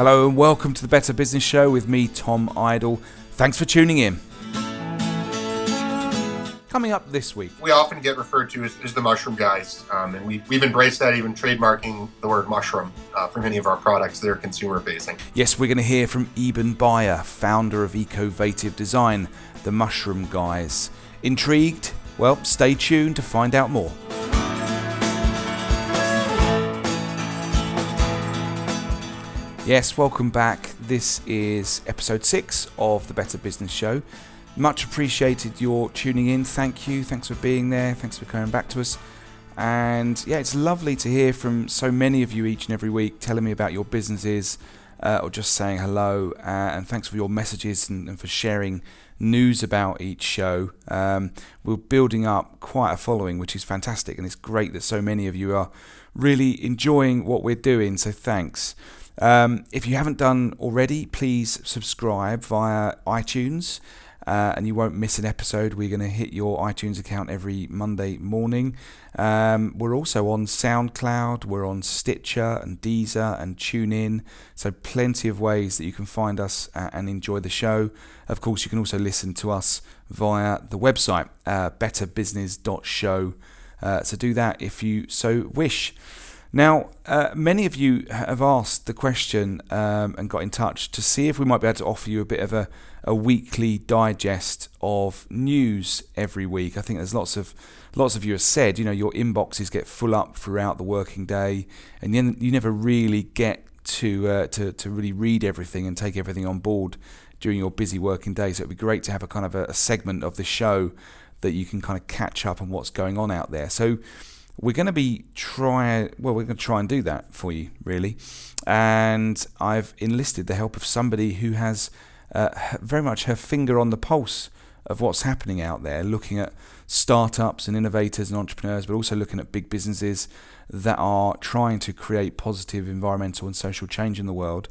Hello and welcome to the Better Business Show with me, Tom Idle. Thanks for tuning in. Coming up this week, we often get referred to as, as the mushroom guys, um, and we, we've embraced that, even trademarking the word mushroom uh, for many of our products that are consumer facing. Yes, we're going to hear from Eben Bayer, founder of Ecovative Design, the Mushroom Guys. Intrigued? Well, stay tuned to find out more. Yes, welcome back. This is episode six of the Better Business Show. Much appreciated your tuning in. Thank you. Thanks for being there. Thanks for coming back to us. And yeah, it's lovely to hear from so many of you each and every week telling me about your businesses uh, or just saying hello. Uh, and thanks for your messages and, and, for sharing news about each show. Um, we're building up quite a following, which is fantastic. And it's great that so many of you are really enjoying what we're doing. So thanks. Um, if you haven't done already, please subscribe via iTunes. Uh, and you won't miss an episode. We're going to hit your iTunes account every Monday morning. Um, we're also on SoundCloud, we're on Stitcher and Deezer and TuneIn. So, plenty of ways that you can find us uh, and enjoy the show. Of course, you can also listen to us via the website, uh, betterbusiness.show. Uh, so, do that if you so wish. Now, uh, many of you have asked the question um, and got in touch to see if we might be able to offer you a bit of a, a weekly digest of news every week. I think there's lots of lots of you have said, you know, your inboxes get full up throughout the working day, and you, you never really get to uh, to to really read everything and take everything on board during your busy working day. So it'd be great to have a kind of a, a segment of the show that you can kind of catch up on what's going on out there. So we're going to be try well we're going to try and do that for you really. And i've enlisted the help of somebody who has uh, very much her finger on the pulse of what's happening out there looking at startups and innovators and entrepreneurs but also looking at big businesses that are trying to create positive environmental and social change in the world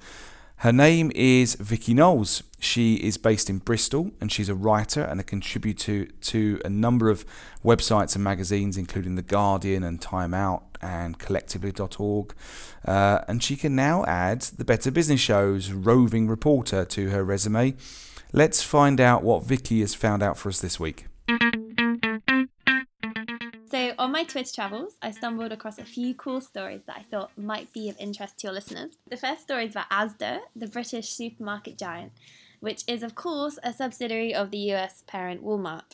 her name is Vikki Knowles. She is based in Bristol and she's a writer and a contributor to a number of websites and magazines, including The Guardian and Time Out and collectively.org. Uh, and she can now add the Better Business Show's roving reporter to her resume. Let's find out what Vikki has found out for us this week. So, on my Twitter travels, I stumbled across a few cool stories that I thought might be of interest to your listeners. The first story is about Asda, the British supermarket giant, which is, of course, a subsidiary of the US parent Walmart.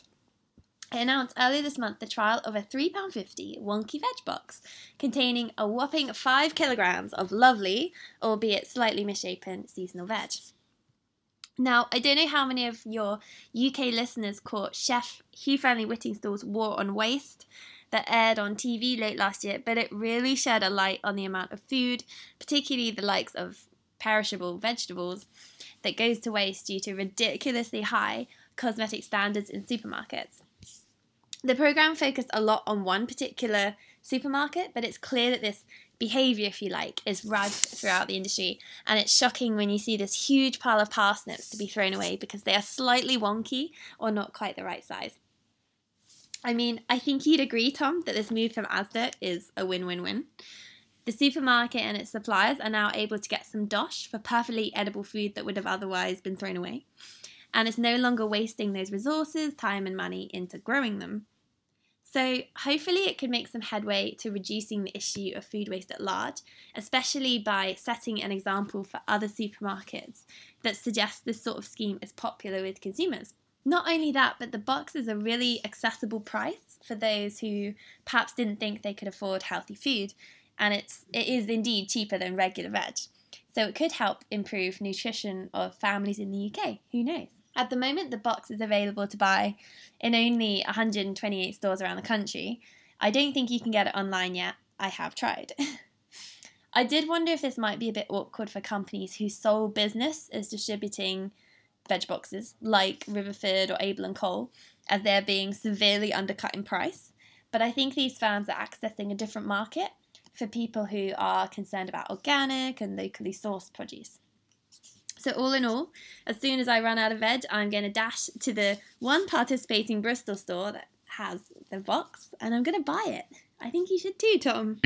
It announced earlier this month the trial of a £3.50 wonky veg box containing a whopping 5 kilograms of lovely, albeit slightly misshapen, seasonal veg. Now, I don't know how many of your UK listeners caught chef Hugh Fearnley Whittingstall's War on Waste that aired on TV late last year, but it really shed a light on the amount of food, particularly the likes of perishable vegetables, that goes to waste due to ridiculously high cosmetic standards in supermarkets. The program focused a lot on one particular supermarket, but it's clear that this behavior, if you like, is rife throughout the industry. And it's shocking when you see this huge pile of parsnips to be thrown away because they are slightly wonky or not quite the right size. I mean, I think you'd agree, Tom, that this move from Asda is a win win win. The supermarket and its suppliers are now able to get some dosh for perfectly edible food that would have otherwise been thrown away. And it's no longer wasting those resources, time, and money into growing them. So, hopefully, it could make some headway to reducing the issue of food waste at large, especially by setting an example for other supermarkets that suggests this sort of scheme is popular with consumers. Not only that, but the box is a really accessible price for those who perhaps didn't think they could afford healthy food, and it's it is indeed cheaper than regular veg. So it could help improve nutrition of families in the UK. Who knows? At the moment, the box is available to buy in only 128 stores around the country. I don't think you can get it online yet. I have tried. I did wonder if this might be a bit awkward for companies whose sole business is distributing veg boxes, like Riverford or Abel and Cole, as they're being severely undercut in price. But I think these firms are accessing a different market for people who are concerned about organic and locally sourced produce. So, all in all, as soon as I run out of veg, I'm going to dash to the one participating Bristol store that has the box and I'm going to buy it. I think you should too, Tom.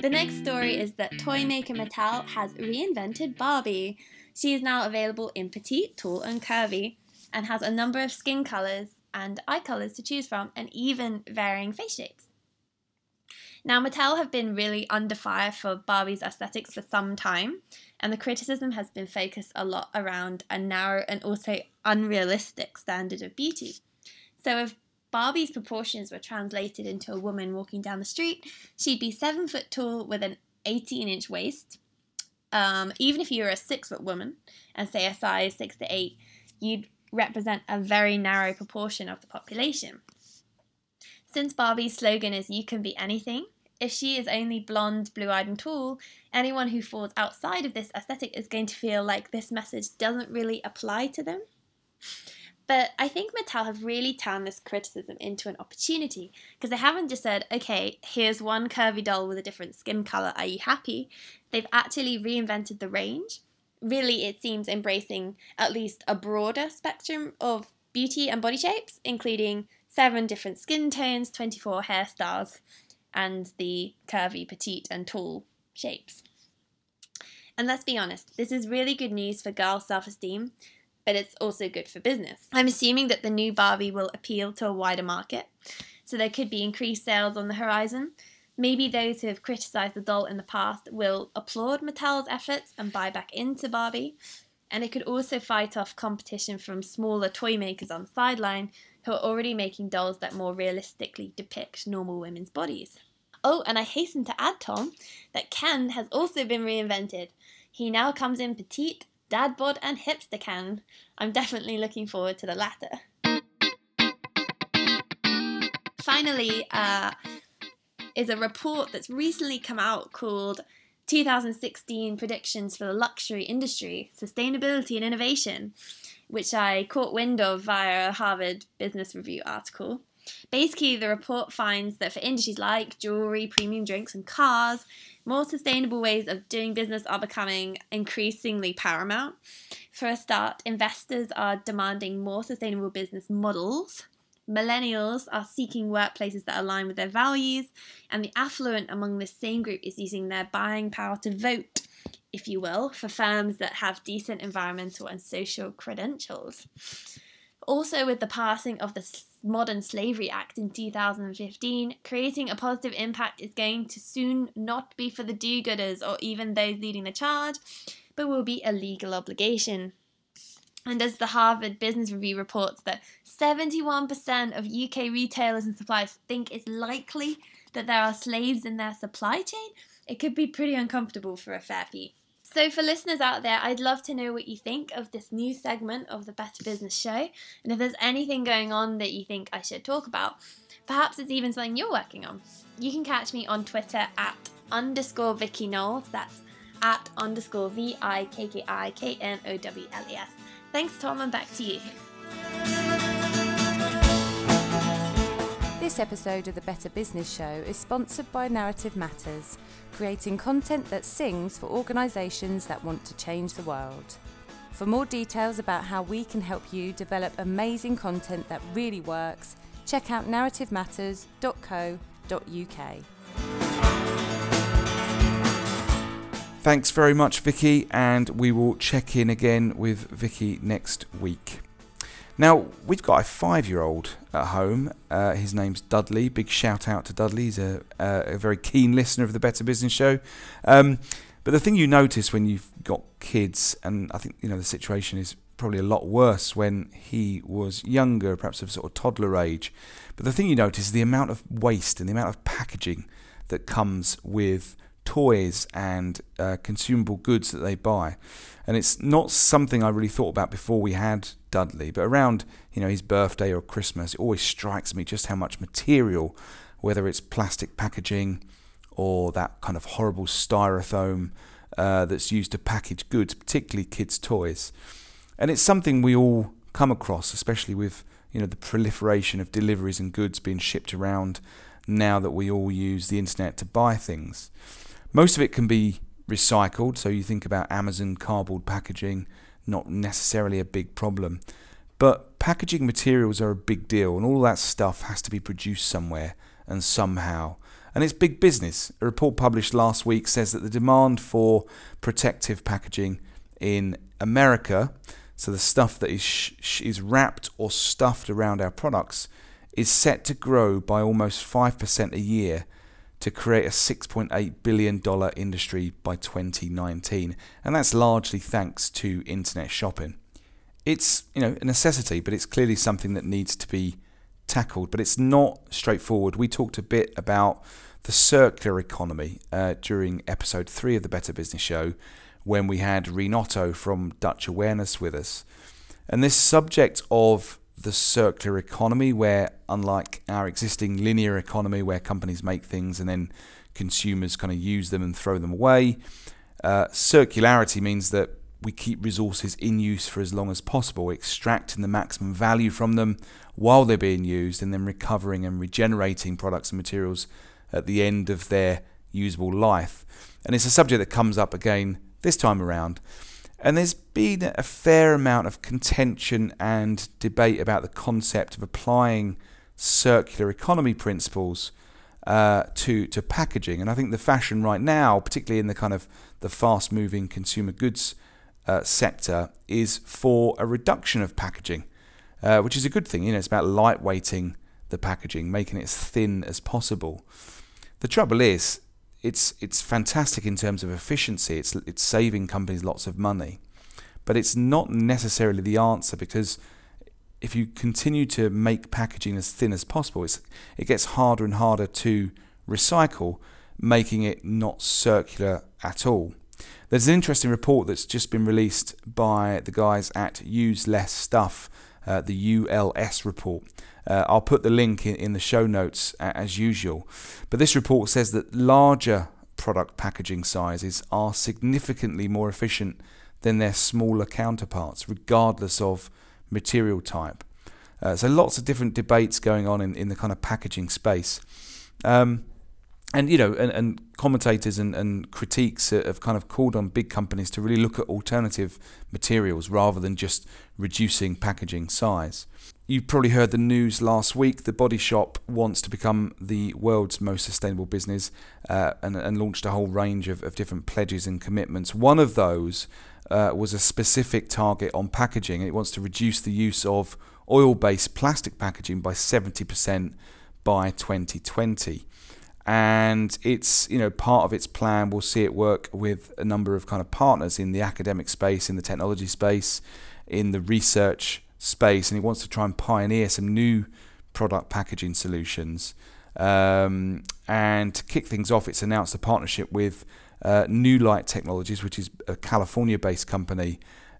The next story is that toy maker Mattel has reinvented Barbie. She is now available in petite, tall, and curvy, and has a number of skin colours and eye colours to choose from, and even varying face shapes. Now, Mattel have been really under fire for Barbie's aesthetics for some time, and the criticism has been focused a lot around a narrow and also unrealistic standard of beauty. So, if Barbie's proportions were translated into a woman walking down the street, she'd be seven foot tall with an 18 inch waist. Um, even if you were a six foot woman and say a size six to eight, you'd represent a very narrow proportion of the population. Since Barbie's slogan is You Can Be Anything, if she is only blonde, blue eyed, and tall, anyone who falls outside of this aesthetic is going to feel like this message doesn't really apply to them. But I think Mattel have really turned this criticism into an opportunity because they haven't just said, okay, here's one curvy doll with a different skin colour, are you happy? They've actually reinvented the range. Really, it seems embracing at least a broader spectrum of beauty and body shapes, including seven different skin tones, 24 hairstyles, and the curvy, petite, and tall shapes. And let's be honest, this is really good news for girl self esteem, but it's also good for business. I'm assuming that the new Barbie will appeal to a wider market, so there could be increased sales on the horizon. Maybe those who have criticised the doll in the past will applaud Mattel's efforts and buy back into Barbie. And it could also fight off competition from smaller toy makers on the sideline who are already making dolls that more realistically depict normal women's bodies. Oh, and I hasten to add, Tom, that Ken has also been reinvented. He now comes in petite, dad bod, and hipster Ken. I'm definitely looking forward to the latter. Finally, uh, is a report that's recently come out called 2016 Predictions for the Luxury Industry, Sustainability and Innovation which I caught wind of via a Harvard Business Review article. Basically, the report finds that for industries like jewelry, premium drinks, and cars, more sustainable ways of doing business are becoming increasingly paramount. For a start, investors are demanding more sustainable business models. Millennials are seeking workplaces that align with their values, and the affluent among this same group is using their buying power to vote if you will, for firms that have decent environmental and social credentials. Also, with the passing of the Modern Slavery Act in 2015, creating a positive impact is going to soon not be for the do gooders or even those leading the charge, but will be a legal obligation. And as the Harvard Business Review reports that 71% of UK retailers and suppliers think it's likely that there are slaves in their supply chain, it could be pretty uncomfortable for a fair few. So, for listeners out there, I'd love to know what you think of this new segment of the Better Business Show. And if there's anything going on that you think I should talk about, perhaps it's even something you're working on. You can catch me on Twitter at underscore Vikki Knowles. That's at underscore V I K K I K N O W L E S. Thanks, Tom, and back to you. This episode of the Better Business Show is sponsored by Narrative Matters, creating content that sings for organisations that want to change the world. For more details about how we can help you develop amazing content that really works, check out narrativematters.co.uk. Thanks very much, Vikki, and we will check in again with Vikki next week. Now, we've got a five year old at home. Uh, his name's Dudley. Big shout out to Dudley. He's a, a very keen listener of the Better Business Show. Um, but the thing you notice when you've got kids, and I think you know the situation is probably a lot worse when he was younger, perhaps of sort of toddler age. But the thing you notice is the amount of waste and the amount of packaging that comes with toys and uh, consumable goods that they buy. And it's not something I really thought about before we had Dudley, but around you know his birthday or Christmas, it always strikes me just how much material, whether it's plastic packaging or that kind of horrible styrofoam uh, that's used to package goods, particularly kids' toys. And it's something we all come across, especially with you know the proliferation of deliveries and goods being shipped around now that we all use the internet to buy things. Most of it can be recycled, so you think about Amazon cardboard packaging, not necessarily a big problem. But packaging materials are a big deal, and all that stuff has to be produced somewhere and somehow. and it's big business. A report published last week says that the demand for protective packaging in America, so the stuff that is sh- is wrapped or stuffed around our products, is set to grow by almost 5% a year to create a $6.8 billion industry by 2019. And that's largely thanks to internet shopping. It's, you know, a necessity, but it's clearly something that needs to be tackled. But it's not straightforward. We talked a bit about the circular economy uh, during episode three of the Better Business Show when we had Renato from Dutch Awareness with us. And this subject of the circular economy, where unlike our existing linear economy, where companies make things and then consumers kind of use them and throw them away, uh, circularity means that we keep resources in use for as long as possible, extracting the maximum value from them while they're being used, and then recovering and regenerating products and materials at the end of their usable life. And it's a subject that comes up again this time around. And there's been a fair amount of contention and debate about the concept of applying circular economy principles uh, to to packaging. And I think the fashion right now, particularly in the kind of the fast moving consumer goods uh, sector, is for a reduction of packaging, uh, which is a good thing. You know, it's about lightweighting the packaging, making it as thin as possible. The trouble is, it's it's fantastic in terms of efficiency. It's it's saving companies lots of money, but it's not necessarily the answer because if you continue to make packaging as thin as possible, it gets harder and harder to recycle, making it not circular at all. There's an interesting report that's just been released by the guys at Use Less Stuff, uh, the ULS report, uh, I'll put the link in, in the show notes as usual. But this report says that larger product packaging sizes are significantly more efficient than their smaller counterparts, regardless of material type. Uh, so lots of different debates going on in, in the kind of packaging space. Um, and you know, and, and commentators and, and, critiques have kind of called on big companies to really look at alternative materials rather than just reducing packaging size. You probably heard the news last week. The Body Shop wants to become the world's most sustainable business uh, and, and, launched a whole range of, of, different pledges and commitments. One of those uh, was a specific target on packaging. It wants to reduce the use of oil based plastic packaging by 70% by 2020 and it's you know part of its plan. We'll see it work with a number of kind of partners in the academic space in the technology space in the research space and it wants to try and pioneer some new product packaging solutions. Um, and to kick things off it's announced a partnership with uh, Newlight Technologies which is a california based company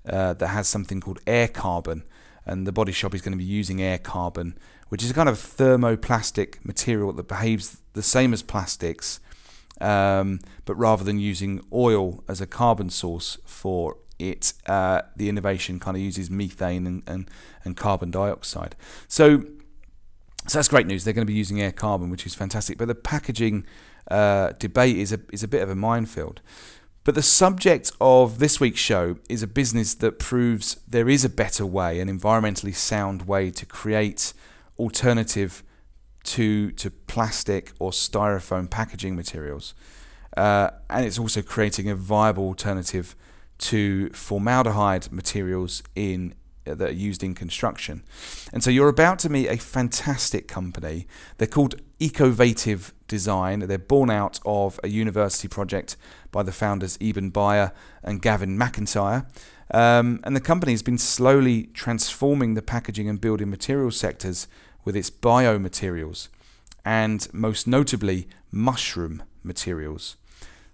uh, that has something called AirCarbon. And the body shop is going to be using AirCarbon which is a kind of thermoplastic material that behaves the same as plastics, um, but rather than using oil as a carbon source for it, uh, the innovation kind of uses methane and, and, and carbon dioxide. So, so that's great news. They're going to be using AirCarbon, which is fantastic. But the packaging uh, debate is a is a bit of a minefield. But the subject of this week's show is a business that proves there is a better way, an environmentally sound way to create alternative to to plastic or styrofoam packaging materials, uh, and it's also creating a viable alternative to formaldehyde materials in uh, that are used in construction. And so you're about to meet a fantastic company. They're called Ecovative Design. They're born out of a university project by the founders Eben Bayer and Gavin McIntyre. Um, and the company has been slowly transforming the packaging and building materials sectors with its biomaterials and most notably mushroom materials.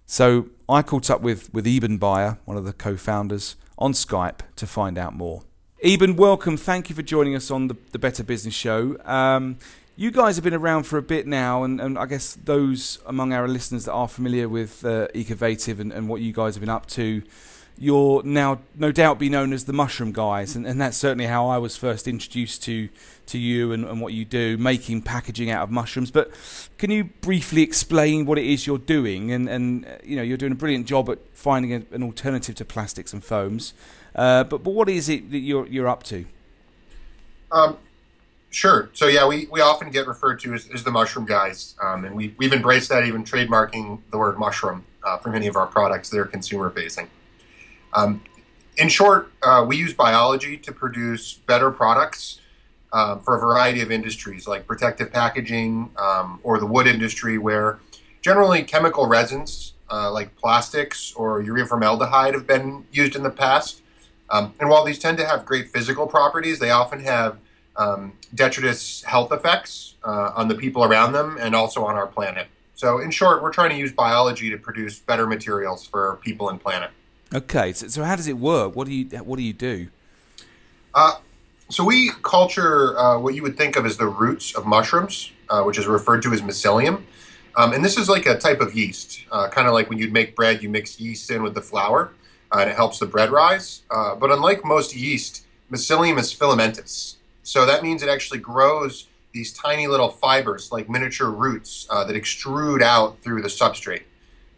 So I caught up with, with Eben Bayer, one of the co founders, on Skype to find out more. Eben, welcome. Thank you for joining us on the, the Better Business Show. Um, you guys have been around for a bit now, and, and, I guess those among our listeners that are familiar with uh, Ecovative and, and what you guys have been up to you'll now no doubt be known as the Mushroom Guys, and, and that's certainly how I was first introduced to to you and, and, what you do, making packaging out of mushrooms. But can you briefly explain what it is you're doing? And, and uh, you know, you're doing a brilliant job at finding a, an alternative to plastics and foams. Uh, but but what is it that you're you're up to? Um, Sure. So yeah, we, we often get referred to as, as the mushroom guys, um, and we we've embraced that, even trademarking the word mushroom uh, for many of our products that are consumer facing. Um, in short, uh, we use biology to produce better products um, for a variety of industries, like protective packaging um, or the wood industry, where generally chemical resins uh, like plastics or urea formaldehyde have been used in the past. Um, and while these tend to have great physical properties, they often have um, detritus health effects uh, on the people around them and also on our planet. So, in short, we're trying to use biology to produce better materials for people and planet. Okay, so, so how does it work? What do you what do you do? Uh, so we culture uh, what you would think of as the roots of mushrooms, uh, which is referred to as mycelium. Um, and this is like a type of yeast, uh, kind of like when you'd make bread, you mix yeast in with the flour, uh, and it helps the bread rise. Uh, but unlike most yeast, mycelium is filamentous. So that means it actually grows these tiny little fibers, like miniature roots, that extrude out through the substrate.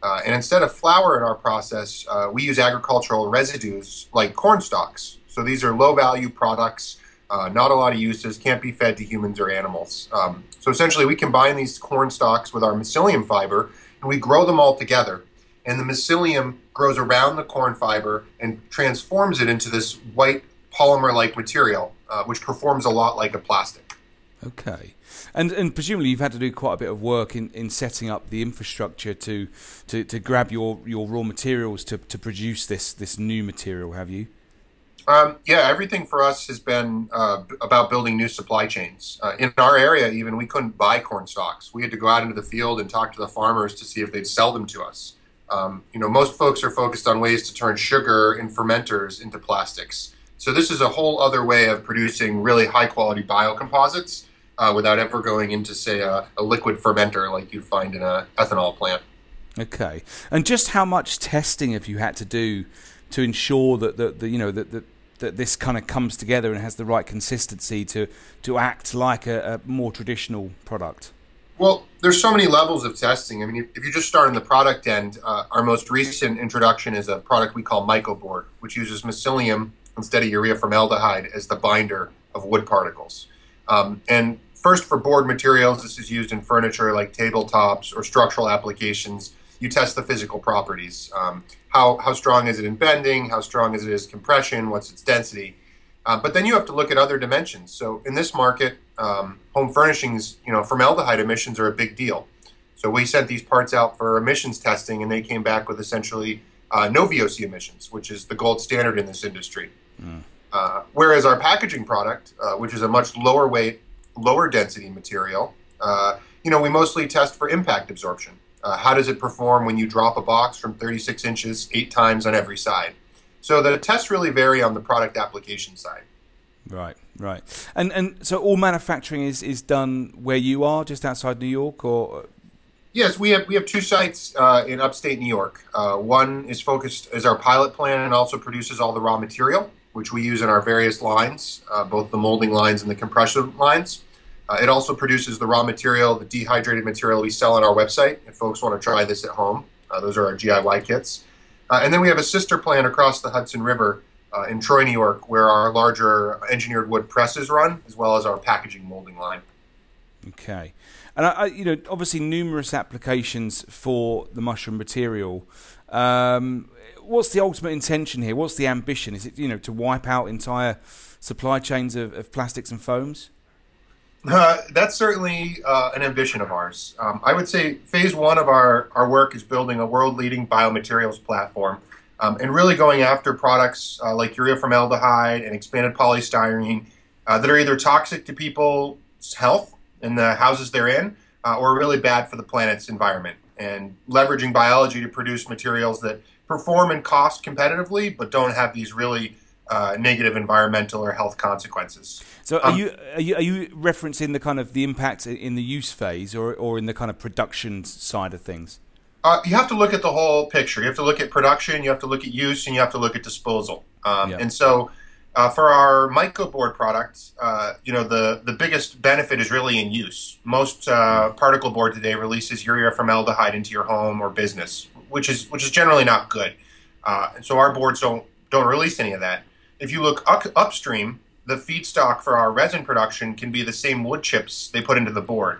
And instead of flour in our process, we use agricultural residues like corn stalks. So these are low value products uh, not a lot of uses, can't be fed to humans or animals. Um, so essentially, we combine these corn stalks with our mycelium fiber and we grow them all together. And the mycelium grows around the corn fiber and transforms it into this white polymer like material, uh, which performs a lot like a plastic. Okay. And, and presumably you've had to do quite a bit of work in, in setting up the infrastructure to, to, to grab your, your raw materials to, to produce this, this new material, have you? Um, yeah, everything for us has been uh, about building new supply chains. Uh, in our area, even we couldn't buy corn stalks. We had to go out into the field and talk to the farmers to see if they'd sell them to us. Um, you know, most folks are focused on ways to turn sugar and fermenters into plastics. So this is a whole other way of producing really high quality biocomposites uh, without ever going into, say, a, a liquid fermenter like you'd find in an ethanol plant. Okay, and just how much testing have you had to do to ensure that the, the you know that, that that this kind of comes together and has the right consistency to to act like a, a more traditional product? Well, there's so many levels of testing. I mean, if you just start on the product end, uh, our most recent introduction is a product we call MycoBoard, which uses mycelium instead of urea formaldehyde as the binder of wood particles. Um, and first, for board materials, this is used in furniture like tabletops or structural applications. You test the physical properties. Um, how, how strong is it in bending? How strong is it as compression? What's its density? Uh, but then you have to look at other dimensions. So in this market, um, home furnishings, you know, formaldehyde emissions are a big deal. So we sent these parts out for emissions testing, and they came back with essentially uh, no VOC emissions, which is the gold standard in this industry. Mm. Uh, whereas our packaging product, uh, which is a much lower weight, lower density material, uh, you know, we mostly test for impact absorption. Uh, how does it perform when you drop a box from 36 inches eight times on every side? So the tests really vary on the product application side. Right, right. And and so all manufacturing is, is done where you are, just outside New York, or Yes, we have we have two sites uh, in upstate New York. Uh, one is focused as our pilot plant and also produces all the raw material, which we use in our various lines, uh, both the molding lines and the compression lines. Uh, it also produces the raw material, the dehydrated material we sell on our website. If folks want to try this at home, uh, those are our GIY kits. Uh, and then we have a sister plant across the Hudson River uh, in Troy, New York, where our larger engineered wood presses run, as well as our packaging molding line. Okay, and I, I, you know, obviously numerous applications for the mushroom material. Um, what's the ultimate intention here? What's the ambition? Is it you know to wipe out entire supply chains of, of plastics and foams? Uh, that's certainly uh, an ambition of ours. Um, I would say phase one of our, our work is building a world leading biomaterials platform um, and really going after products uh, like urea formaldehyde and expanded polystyrene uh, that are either toxic to people's health and the houses they're in uh, or really bad for the planet's environment. And leveraging biology to produce materials that perform and cost competitively but don't have these really uh, negative environmental or health consequences. So, are, um, you, are you are you referencing the kind of the impact in the use phase, or or in the kind of production side of things? Uh, you have to look at the whole picture. You have to look at production, you have to look at use, and you have to look at disposal. Um, yeah. And so, uh, for our MycoBoard products, uh, you know the the biggest benefit is really in use. Most uh, particle board today releases urea formaldehyde into your home or business, which is which is generally not good. Uh, and so our boards don't don't release any of that if you look up, upstream, the feedstock for our resin production can be the same wood chips they put into the board.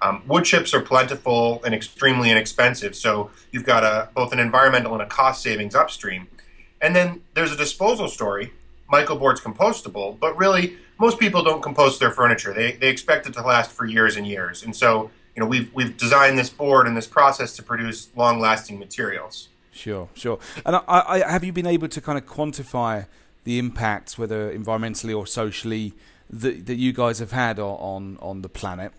Um, wood chips are plentiful and extremely inexpensive, so you've got a, both an environmental and a cost savings upstream. And then there's a disposal story. Mycoboard's compostable, but really most people don't compost their furniture. They, they expect it to last for years and years. And so, you know, we've, we've designed this board and this process to produce long lasting materials. Sure, sure. And I, I, have you been able to kind of quantify the impacts, whether environmentally or socially, that, that you guys have had on, on the planet?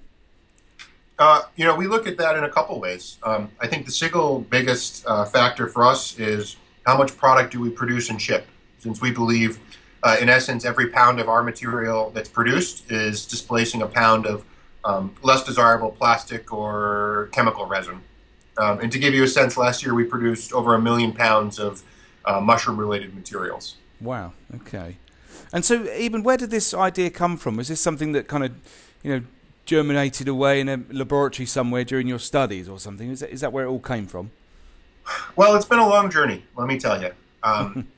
Uh, you know, we look at that in a couple ways. Um, I think the single biggest uh, factor for us is how much product do we produce and ship, since we believe, uh, in essence, every pound of our material that's produced is displacing a pound of um, less desirable plastic or chemical resin. Um, and to give you a sense, last year we produced over a million pounds of uh, mushroom-related materials. Wow. Okay. And so, Eben where did this idea come from? Was this something that kind of, you know, germinated away in a laboratory somewhere during your studies or something? Is that, is that where it all came from? Well, it's been a long journey, let me tell you. Um,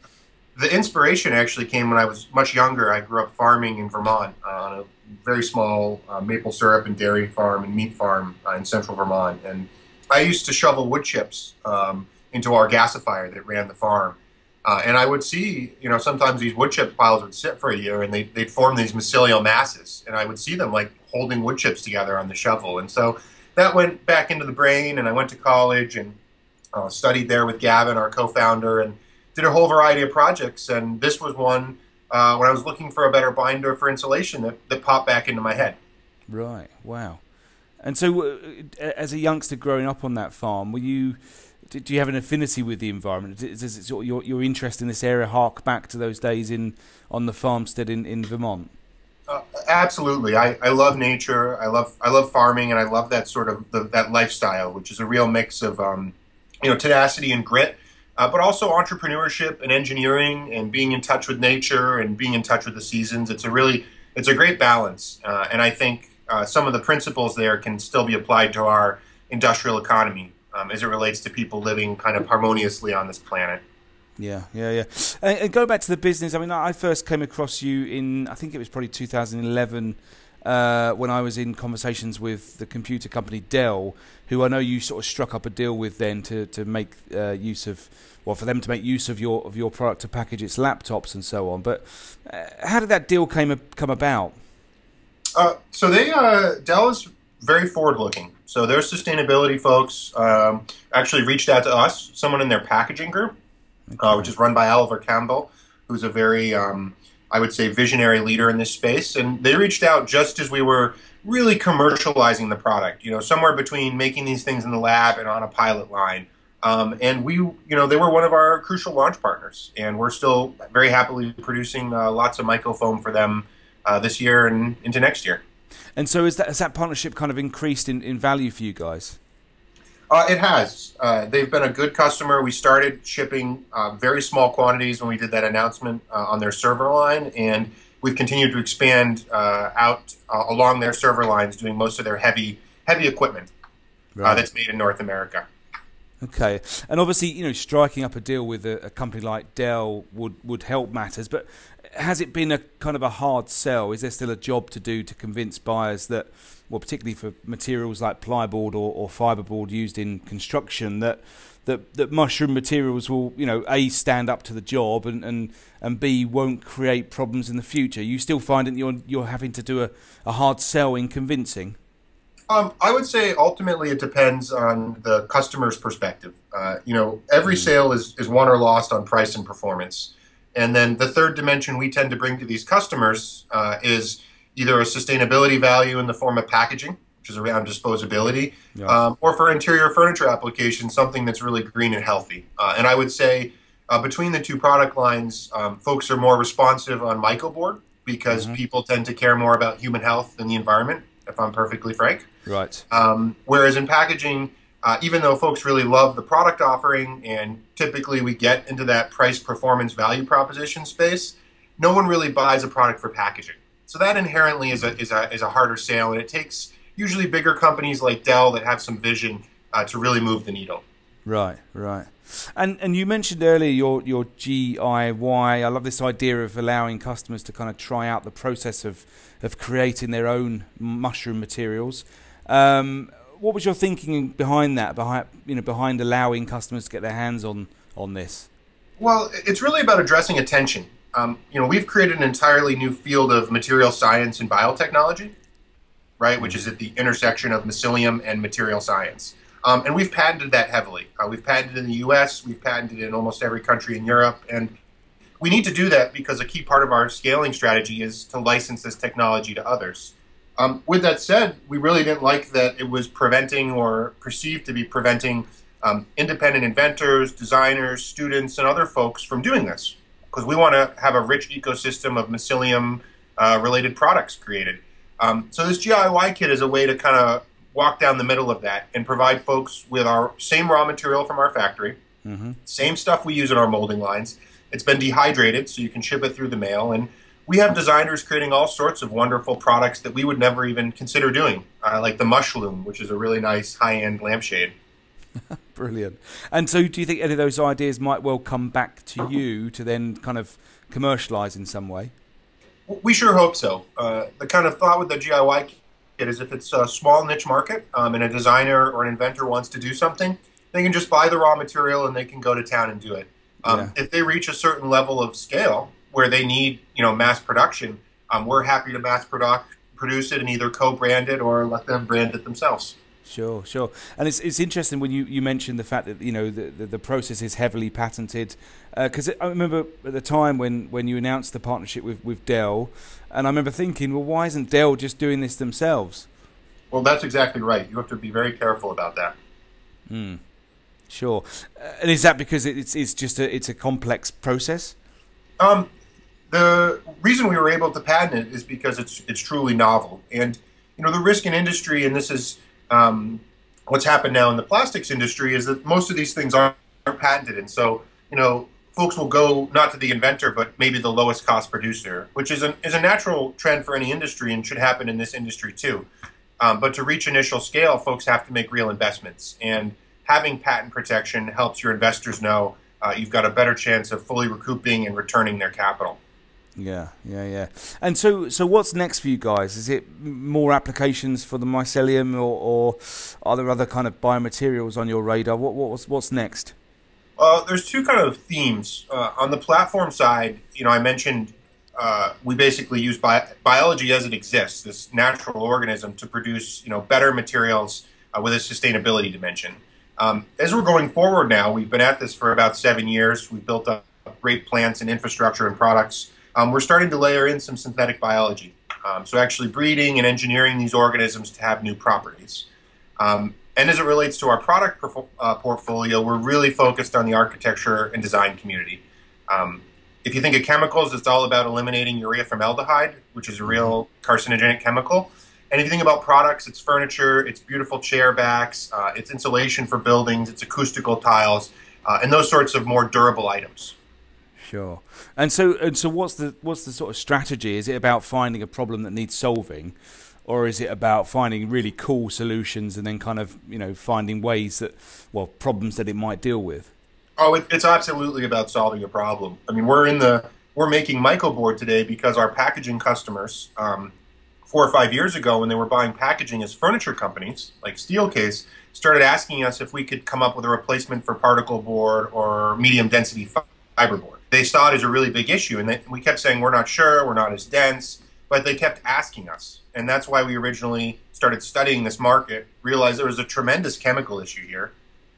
the inspiration actually came when I was much younger. I grew up farming in Vermont uh, on a very small uh, maple syrup and dairy farm and meat farm uh, in central Vermont. And I used to shovel wood chips um, into our gasifier that ran the farm. Uh, and I would see, you know, sometimes these wood chip piles would sit for a year and they, they'd form these mycelial masses. And I would see them like holding wood chips together on the shovel. And so that went back into the brain. And I went to college and uh, studied there with Gavin, our co founder, and did a whole variety of projects. And this was one uh, when I was looking for a better binder for insulation that, that popped back into my head. Right. Wow. And so, uh, as a youngster growing up on that farm, were you do you have an affinity with the environment? Does, does your, your interest in this area hark back to those days in on the farmstead in, in Vermont? Uh, absolutely, I, I love nature. I love I love farming, and I love that sort of the, that lifestyle, which is a real mix of um, you know tenacity and grit, uh, but also entrepreneurship and engineering, and being in touch with nature and being in touch with the seasons. It's a really it's a great balance, uh, and I think uh, some of the principles there can still be applied to our industrial economy um, as it relates to people living kind of harmoniously on this planet. Yeah, yeah, yeah. And, and, go back to the business. I mean, I first came across you in, I think it was probably 2011, uh, when I was in conversations with the computer company Dell, who I know you sort of struck up a deal with then to to make uh, use of, well, for them to make use of your of your product to package its laptops and so on. But uh, how did that deal came come about? Uh, so they uh, Dell is very forward looking. So their sustainability folks um, actually reached out to us, someone in their packaging group, uh, okay. uh, which is run by Oliver Campbell, who's a very, um, I would say, visionary leader in this space. And they reached out just as we were really commercializing the product. You know, somewhere between making these things in the lab and on a pilot line. Um, and we, you know, they were one of our crucial launch partners, and we're still very happily producing uh, lots of mycofoam for them uh, this year and into next year. And so, is that has that partnership kind of increased in, in value for you guys? Uh, it has. Uh, they've been a good customer. We started shipping uh, very small quantities when we did that announcement uh, on their server line, and we've continued to expand uh, out uh, along their server lines, doing most of their heavy heavy equipment right. that's made in North America. Okay, and obviously, you know, striking up a deal with a, a, company like Dell would, would help matters. But has it been a kind of a hard sell? Is there still a job to do to convince buyers that, well, particularly for materials like plyboard or, or fiberboard used in construction, that that that mushroom materials will, you know, a stand up to the job and and, and b won't create problems in the future? You still find that you're you're having to do a, a hard sell in convincing. Um, I would say ultimately it depends on the customer's perspective. Uh, you know, every mm. sale is, is won or lost on price and performance. And then the third dimension we tend to bring to these customers uh, is either a sustainability value in the form of packaging, which is around disposability, yeah. um, or for interior furniture applications, something that's really green and healthy. Uh, and I would say uh, between the two product lines, um, folks are more responsive on Mycoboard because mm-hmm. people tend to care more about human health than the environment, if I'm perfectly frank. Right. Um, whereas in packaging, uh, even though folks really love the product offering and typically we get into that price performance value proposition space, no one really buys a product for packaging. So that inherently is a, is a, is a harder sale, and it takes usually bigger companies like Dell that have some vision uh, to really move the needle. Right, right. And and you mentioned earlier your your GIY. I love this idea of allowing customers to kind of try out the process of of creating their own mushroom materials. Um, what was your thinking behind that? Behind you know behind allowing customers to get their hands on on this? Well, it's really about addressing attention. Um, you know, we've created an entirely new field of material science and biotechnology, right, which is at the intersection of mycelium and material science. Um, and we've patented that heavily. Uh, we've patented in the US, we've patented in almost every country in Europe. And we need to do that because a key part of our scaling strategy is to license this technology to others. Um, with that said, we really didn't like that it was preventing or perceived to be preventing um, independent inventors, designers, students, and other folks from doing this because we want to have a rich ecosystem of mycelium uh, related products created. Um, so this GIY kit is a way to kind of walk down the middle of that and provide folks with our same raw material from our factory, mm-hmm. same stuff we use in our molding lines. It's been dehydrated, so you can ship it through the mail. And we have designers creating all sorts of wonderful products that we would never even consider doing, uh, like the mushroom, which is a really nice high-end lampshade. Brilliant. And so, do you think any of those ideas might well come back to you to then kind of commercialize in some way? We sure hope so. Uh, the kind of thought with the GIY kit is if it's a small niche market um, and a designer or an inventor wants to do something, they can just buy the raw material and they can go to town and do it. Um, yeah. If they reach a certain level of scale where they need, you know, mass production, um, we're happy to mass produce produce it and either co-brand it or let them brand it themselves. Sure, sure. And it's it's interesting when you, you mentioned the fact that you know the the, the process is heavily patented. Because uh, I remember at the time when, when you announced the partnership with, with Dell, and I remember thinking, well, why isn't Dell just doing this themselves? Well, that's exactly right. You have to be very careful about that. Hmm. Sure. Uh, and is that because it's it's just a it's a complex process? Um, the reason we were able to patent it is because it's it's truly novel, and you know the risk in industry, and this is um, what's happened now in the plastics industry is that most of these things aren't, aren't patented, and so you know folks will go not to the inventor, but maybe the lowest cost producer, which is a is a natural trend for any industry and should happen in this industry too. Um, but to reach initial scale, folks have to make real investments, and having patent protection helps your investors know uh, you've got a better chance of fully recouping and returning their capital. Yeah, yeah, yeah. And so, so what's next for you guys? Is it more applications for the mycelium, or, or are there other kind of biomaterials on your radar? What, what's what's next? Uh, there's two kind of themes uh, on the platform side. You know, I mentioned uh, we basically use bi- biology as it exists, this natural organism, to produce you know better materials uh, with a sustainability dimension. Um, as we're going forward now, we've been at this for about seven years. We've built up great plants and infrastructure and products um, we're starting to layer in some synthetic biology. Um, so actually breeding and engineering these organisms to have new properties. Um, and as it relates to our product uh, portfolio, we're really focused on the architecture and design community. Um, if you think of chemicals, it's all about eliminating urea formaldehyde, which is a real carcinogenic chemical. And if you think about products, it's furniture, it's beautiful chair backs, uh, it's insulation for buildings, it's acoustical tiles, uh, and those sorts of more durable items. Sure. And so and so what's the what's the sort of strategy? Is it about finding a problem that needs solving? Or is it about finding really cool solutions and then kind of, you know, finding ways that well, problems that it might deal with? Oh, it, it's absolutely about solving a problem. I mean, we're in the we're making MycoBoard today because our packaging customers, um, four or five years ago, when they were buying packaging as furniture companies like Steelcase, started asking us if we could come up with a replacement for particle board or medium density fiber board they saw it as a really big issue. And they, we kept saying, we're not sure, we're not as dense, but they kept asking us. And that's why we originally started studying this market, realized there was a tremendous chemical issue here,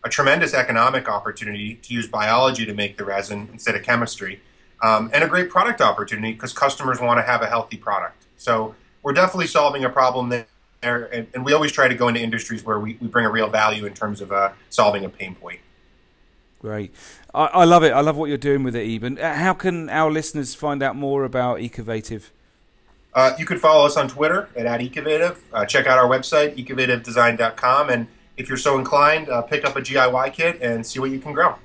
a tremendous economic opportunity to use biology to make the resin instead of chemistry, um, and a great product opportunity because customers want to have a healthy product. So we're definitely solving a problem there. And, and we always try to go into industries where we, we bring a real value in terms of uh, solving a pain point. Great. I, I, love it. I love what you're doing with it, Eben. Uh, how can our listeners find out more about Ecovative? Uh, you can follow us on Twitter at, at Ecovative. Uh, check out our website, ecovativedesign.com. And if you're so inclined, uh, pick up a GIY kit and see what you can grow.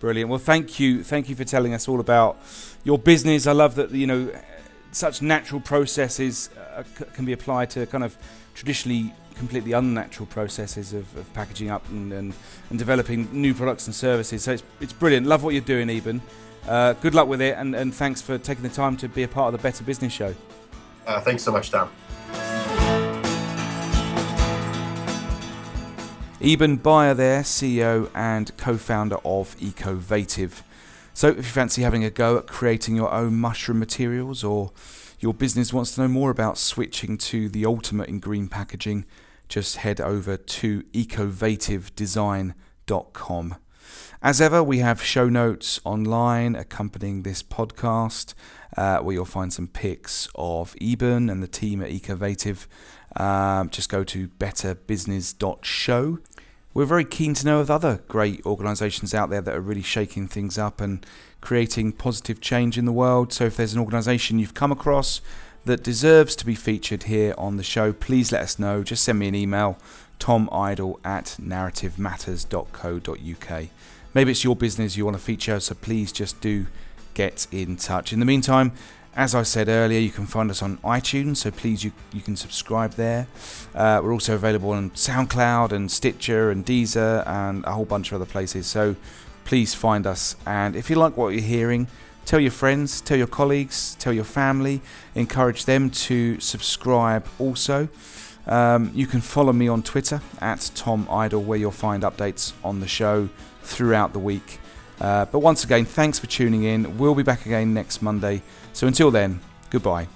Brilliant. Well, thank you. Thank you for telling us all about your business. I love that, you know, such natural processes uh, can be applied to kind of traditionally completely unnatural processes of, of packaging up and, and, and, developing new products and services. So it's, it's brilliant. Love what you're doing, Eben. Uh, good luck with it, and, and thanks for taking the time to be a part of the Better Business Show. Uh, thanks so much, Tom. Eben Bayer there, CEO and co-founder of Ecovative. So if you fancy having a go at creating your own mushroom materials or your business wants to know more about switching to the ultimate in green packaging, just head over to ecovativedesign.com. As ever, we have show notes online accompanying this podcast, uh, where you'll find some pics of Eben and the team at Ecovative. Um, just go to betterbusiness.show. We're very keen to know of other great organisations out there that are really shaking things up and creating positive change in the world. So if there's an organisation you've come across that deserves to be featured here on the show, please let us know. Just send me an email, tomidle at narrativematters.co.uk. Maybe it's your business you want to feature, so please just do get in touch. In the meantime, as I said earlier, you can find us on iTunes, so please you, you can subscribe there. Uh, we're also available on SoundCloud and Stitcher and Deezer and a whole bunch of other places. So please find us. And if you like what you're hearing, tell your friends, tell your colleagues, tell your family, encourage them to subscribe also. Um, you can follow me on Twitter at Tom Idle, where you'll find updates on the show throughout the week. Uh, but once again, thanks for tuning in. We'll be back again next Monday. So until then, goodbye.